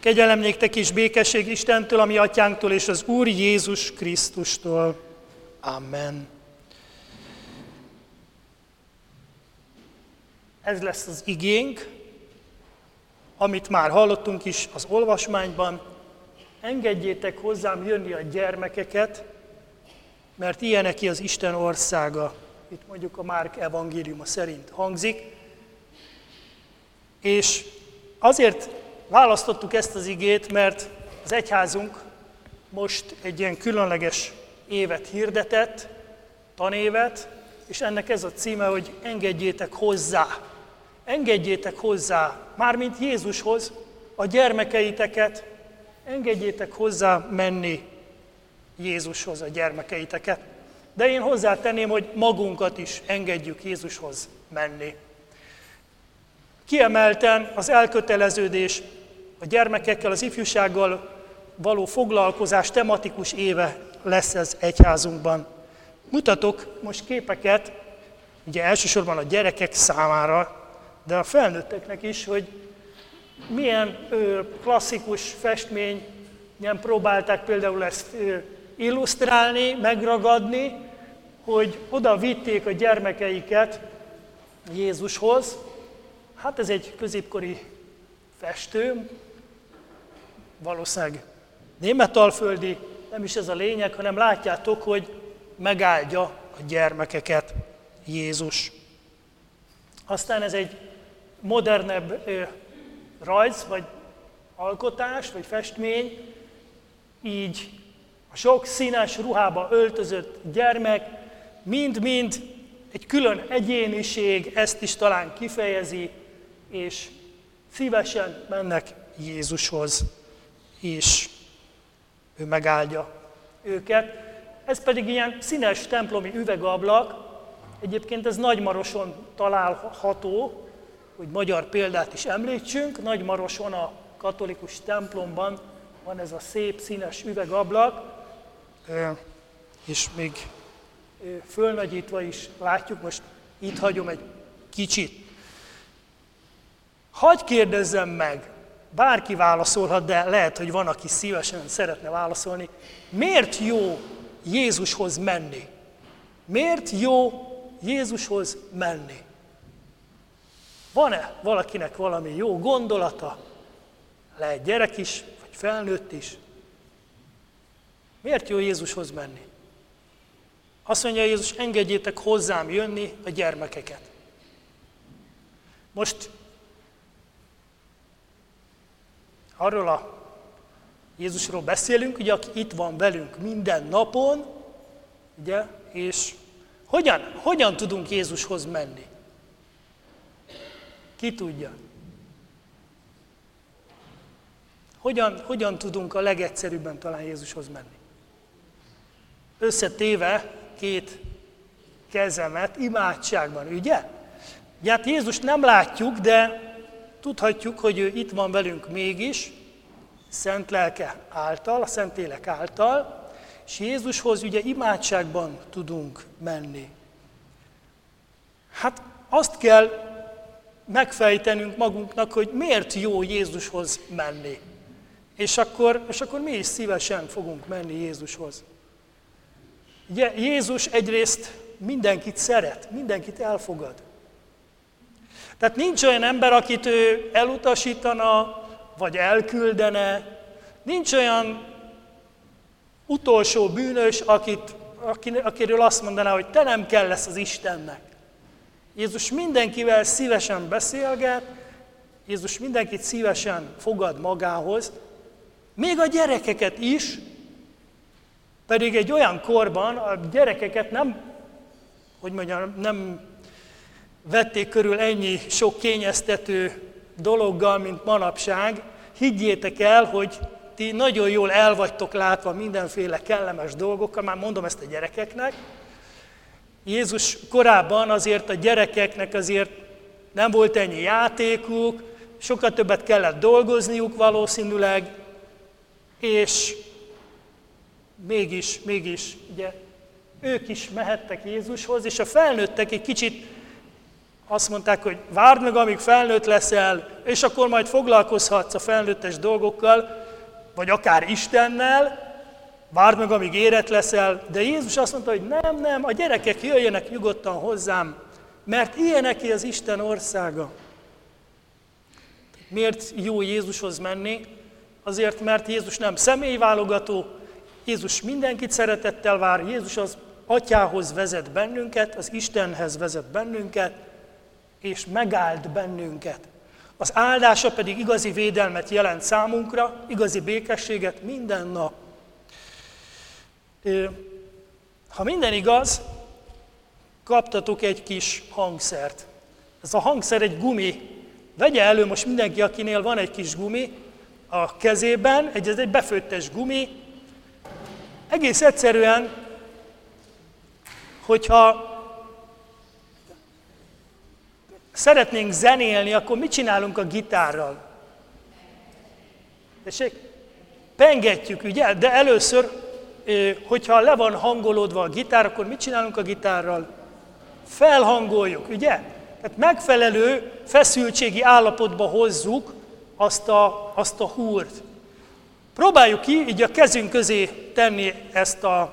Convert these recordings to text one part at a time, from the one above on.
Kegyelem néktek is békesség Istentől, ami atyánktól és az Úr Jézus Krisztustól. Amen. Ez lesz az igénk, amit már hallottunk is az olvasmányban. Engedjétek hozzám jönni a gyermekeket, mert ilyenek az Isten országa. Itt mondjuk a Márk evangéliuma szerint hangzik. És azért választottuk ezt az igét, mert az egyházunk most egy ilyen különleges évet hirdetett, tanévet, és ennek ez a címe, hogy engedjétek hozzá. Engedjétek hozzá, mármint Jézushoz, a gyermekeiteket, engedjétek hozzá menni Jézushoz a gyermekeiteket. De én hozzátenném, hogy magunkat is engedjük Jézushoz menni. Kiemelten az elköteleződés a gyermekekkel, az ifjúsággal való foglalkozás tematikus éve lesz ez egyházunkban. Mutatok most képeket, ugye elsősorban a gyerekek számára, de a felnőtteknek is, hogy milyen ö, klasszikus festményen próbálták például ezt ö, illusztrálni, megragadni, hogy oda vitték a gyermekeiket Jézushoz. Hát ez egy középkori festő, valószínűleg németalföldi, nem is ez a lényeg, hanem látjátok, hogy megáldja a gyermekeket Jézus. Aztán ez egy modernebb ö, rajz, vagy alkotás, vagy festmény, így a sok színes ruhába öltözött gyermek, mind-mind egy külön egyéniség, ezt is talán kifejezi, és szívesen mennek Jézushoz, és ő megáldja őket. Ez pedig ilyen színes templomi üvegablak, egyébként ez Nagymaroson található, hogy magyar példát is említsünk, Nagymaroson a katolikus templomban van ez a szép színes üvegablak, és még fölnagyítva is látjuk, most itt hagyom egy kicsit. Hagy kérdezzem meg, bárki válaszolhat, de lehet, hogy van, aki szívesen szeretne válaszolni, miért jó Jézushoz menni? Miért jó Jézushoz menni? Van-e valakinek valami jó gondolata? Lehet gyerek is, vagy felnőtt is. Miért jó Jézushoz menni? Azt mondja Jézus, engedjétek hozzám jönni a gyermekeket. Most arról a Jézusról beszélünk, ugye, aki itt van velünk minden napon, ugye, és hogyan, hogyan tudunk Jézushoz menni? Ki tudja? Hogyan, hogyan tudunk a legegyszerűbben talán Jézushoz menni? Összetéve két kezemet imádságban, ugye? Ugye hát Jézus nem látjuk, de tudhatjuk, hogy ő itt van velünk mégis, Szent Lelke által, a Szent Élek által, és Jézushoz ugye imádságban tudunk menni. Hát azt kell megfejtenünk magunknak, hogy miért jó Jézushoz menni. És akkor, és akkor mi is szívesen fogunk menni Jézushoz. Ugye Jézus egyrészt mindenkit szeret, mindenkit elfogad. Tehát nincs olyan ember, akit ő elutasítana, vagy elküldene. Nincs olyan utolsó bűnös, akit, akiről azt mondaná, hogy te nem kell lesz az Istennek. Jézus mindenkivel szívesen beszélget, Jézus mindenkit szívesen fogad magához, még a gyerekeket is, pedig egy olyan korban a gyerekeket nem, hogy mondjam, nem vették körül ennyi sok kényeztető dologgal, mint manapság. Higgyétek el, hogy ti nagyon jól el vagytok látva mindenféle kellemes dolgokkal, már mondom ezt a gyerekeknek. Jézus korábban azért a gyerekeknek azért nem volt ennyi játékuk, sokkal többet kellett dolgozniuk valószínűleg, és mégis, mégis, ugye, ők is mehettek Jézushoz, és a felnőttek egy kicsit azt mondták, hogy várd meg, amíg felnőtt leszel, és akkor majd foglalkozhatsz a felnőttes dolgokkal, vagy akár Istennel, várd meg, amíg érett leszel, de Jézus azt mondta, hogy nem, nem, a gyerekek jöjjenek nyugodtan hozzám, mert ilyeneké az Isten országa. Miért jó Jézushoz menni? Azért, mert Jézus nem személyválogató, Jézus mindenkit szeretettel vár, Jézus az atyához vezet bennünket, az Istenhez vezet bennünket, és megáld bennünket. Az áldása pedig igazi védelmet jelent számunkra, igazi békességet minden nap. Ha minden igaz, kaptatok egy kis hangszert. Ez a hangszer egy gumi. Vegye elő most mindenki, akinél van egy kis gumi a kezében, egy, ez egy befőttes gumi. Egész egyszerűen, hogyha szeretnénk zenélni, akkor mit csinálunk a gitárral? Tessék? Pengetjük, ugye? De először, hogyha le van hangolódva a gitár, akkor mit csinálunk a gitárral? Felhangoljuk, ugye? Tehát megfelelő feszültségi állapotba hozzuk azt a, azt a húrt. Próbáljuk ki így a kezünk közé tenni ezt a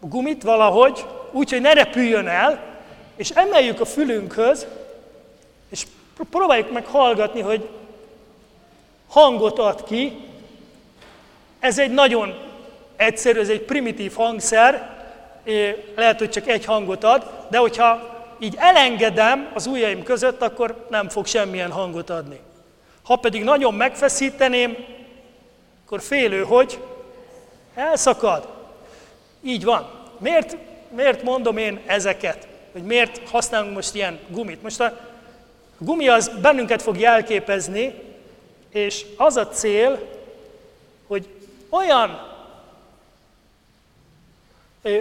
gumit valahogy, úgy, hogy ne repüljön el, és emeljük a fülünkhöz, próbáljuk meg hallgatni, hogy hangot ad ki. Ez egy nagyon egyszerű, ez egy primitív hangszer, lehet, hogy csak egy hangot ad, de hogyha így elengedem az ujjaim között, akkor nem fog semmilyen hangot adni. Ha pedig nagyon megfeszíteném, akkor félő, hogy elszakad. Így van. Miért, miért mondom én ezeket? Hogy miért használunk most ilyen gumit? Most a gumi az bennünket fog jelképezni, és az a cél, hogy olyan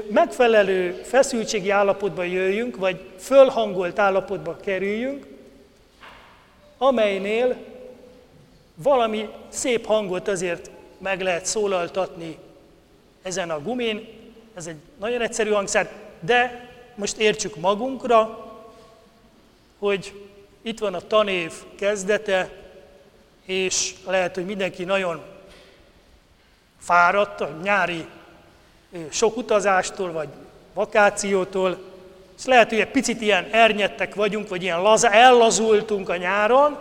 megfelelő feszültségi állapotba jöjjünk, vagy fölhangolt állapotba kerüljünk, amelynél valami szép hangot azért meg lehet szólaltatni ezen a gumin. Ez egy nagyon egyszerű hangszer, de most értsük magunkra, hogy itt van a tanév kezdete, és lehet, hogy mindenki nagyon fáradt a nyári sok utazástól, vagy vakációtól, és lehet, hogy egy picit ilyen ernyettek vagyunk, vagy ilyen laza, ellazultunk a nyáron,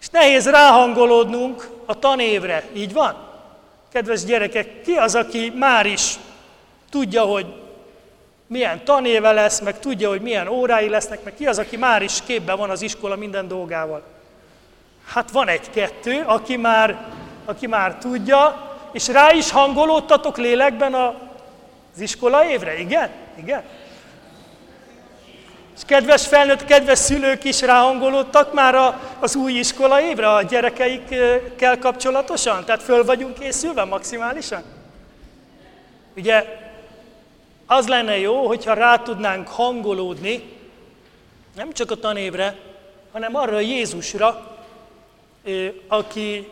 és nehéz ráhangolódnunk a tanévre. Így van? Kedves gyerekek, ki az, aki már is tudja, hogy milyen tanéve lesz, meg tudja, hogy milyen órái lesznek, meg ki az, aki már is képben van az iskola minden dolgával? Hát van egy-kettő, aki már, aki már tudja, és rá is hangolódtatok lélekben az iskola évre? Igen? Igen? És kedves felnőtt, kedves szülők is ráhangolódtak már a, az új iskola évre a gyerekeikkel kapcsolatosan? Tehát föl vagyunk készülve maximálisan? Ugye az lenne jó, hogyha rá tudnánk hangolódni, nem csak a tanévre, hanem arra a Jézusra, aki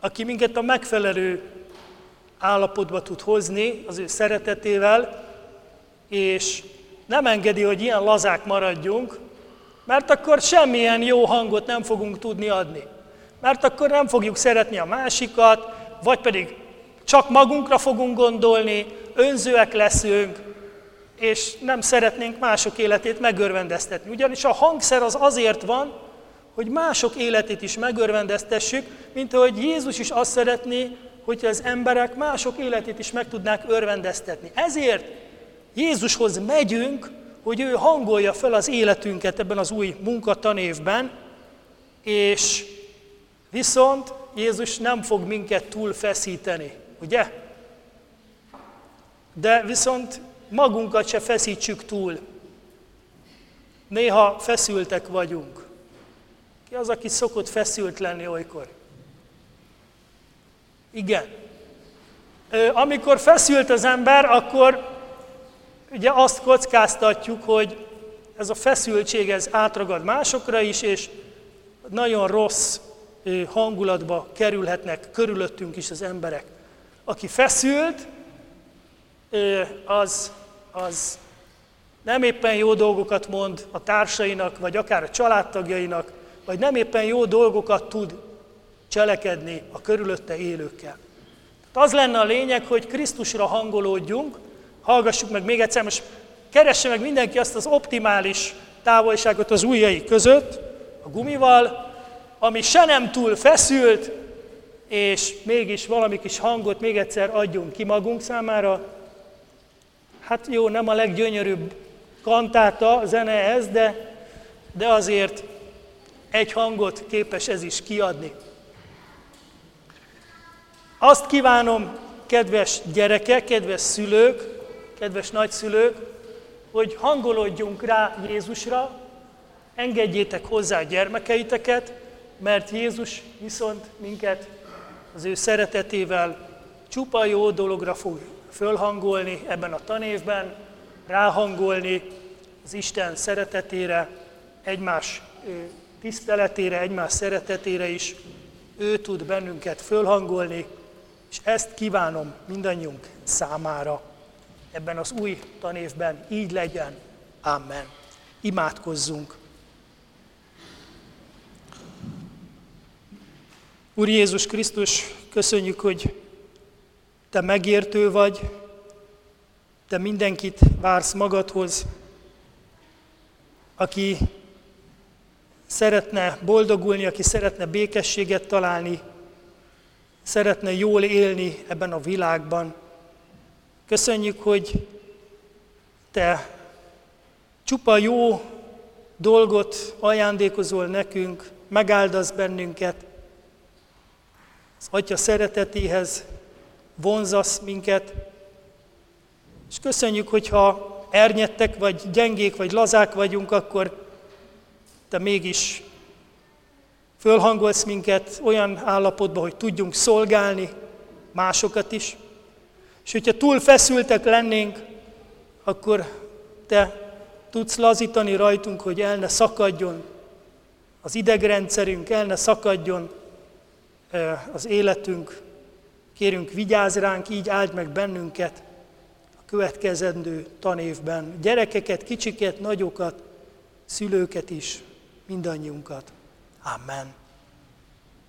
aki minket a megfelelő állapotba tud hozni az ő szeretetével, és nem engedi, hogy ilyen lazák maradjunk, mert akkor semmilyen jó hangot nem fogunk tudni adni. Mert akkor nem fogjuk szeretni a másikat, vagy pedig csak magunkra fogunk gondolni, önzőek leszünk, és nem szeretnénk mások életét megörvendeztetni. Ugyanis a hangszer az azért van, hogy mások életét is megörvendeztessük, mint ahogy Jézus is azt szeretné, hogy az emberek mások életét is meg tudnák örvendeztetni. Ezért Jézushoz megyünk, hogy ő hangolja fel az életünket ebben az új munkatanévben, és viszont Jézus nem fog minket túl feszíteni, ugye? De viszont magunkat se feszítsük túl. Néha feszültek vagyunk. Ki az, aki szokott feszült lenni olykor? Igen. Amikor feszült az ember, akkor ugye azt kockáztatjuk, hogy ez a feszültség ez átragad másokra is, és nagyon rossz hangulatba kerülhetnek körülöttünk is az emberek. Aki feszült, az, az nem éppen jó dolgokat mond a társainak, vagy akár a családtagjainak, vagy nem éppen jó dolgokat tud cselekedni a körülötte élőkkel. Az lenne a lényeg, hogy Krisztusra hangolódjunk, hallgassuk meg még egyszer, most keresse meg mindenki azt az optimális távolságot az ujjai között, a gumival, ami se nem túl feszült, és mégis valami kis hangot még egyszer adjunk ki magunk számára. Hát jó, nem a leggyönyörűbb kantáta, zene ez, de, de azért egy hangot képes ez is kiadni. Azt kívánom, kedves gyerekek, kedves szülők, kedves nagyszülők, hogy hangolódjunk rá Jézusra, engedjétek hozzá a gyermekeiteket, mert Jézus viszont minket az ő szeretetével csupa jó dologra fog fölhangolni ebben a tanévben, ráhangolni az Isten szeretetére, egymás tiszteletére, egymás szeretetére is. Ő tud bennünket fölhangolni, és ezt kívánom mindannyiunk számára ebben az új tanévben. Így legyen. Amen. Imádkozzunk. Úr Jézus Krisztus, köszönjük, hogy Te megértő vagy, Te mindenkit vársz magadhoz, aki szeretne boldogulni, aki szeretne békességet találni, szeretne jól élni ebben a világban. Köszönjük, hogy Te csupa jó dolgot ajándékozol nekünk, megáldasz bennünket, az Atya szeretetéhez vonzasz minket, és köszönjük, hogyha ernyettek, vagy gyengék, vagy lazák vagyunk, akkor te mégis fölhangolsz minket olyan állapotba, hogy tudjunk szolgálni másokat is. És hogyha túl feszültek lennénk, akkor te tudsz lazítani rajtunk, hogy el ne szakadjon az idegrendszerünk, el ne szakadjon az életünk. Kérünk, vigyázz ránk, így áld meg bennünket a következendő tanévben. Gyerekeket, kicsiket, nagyokat, szülőket is, mindannyiunkat. Amen.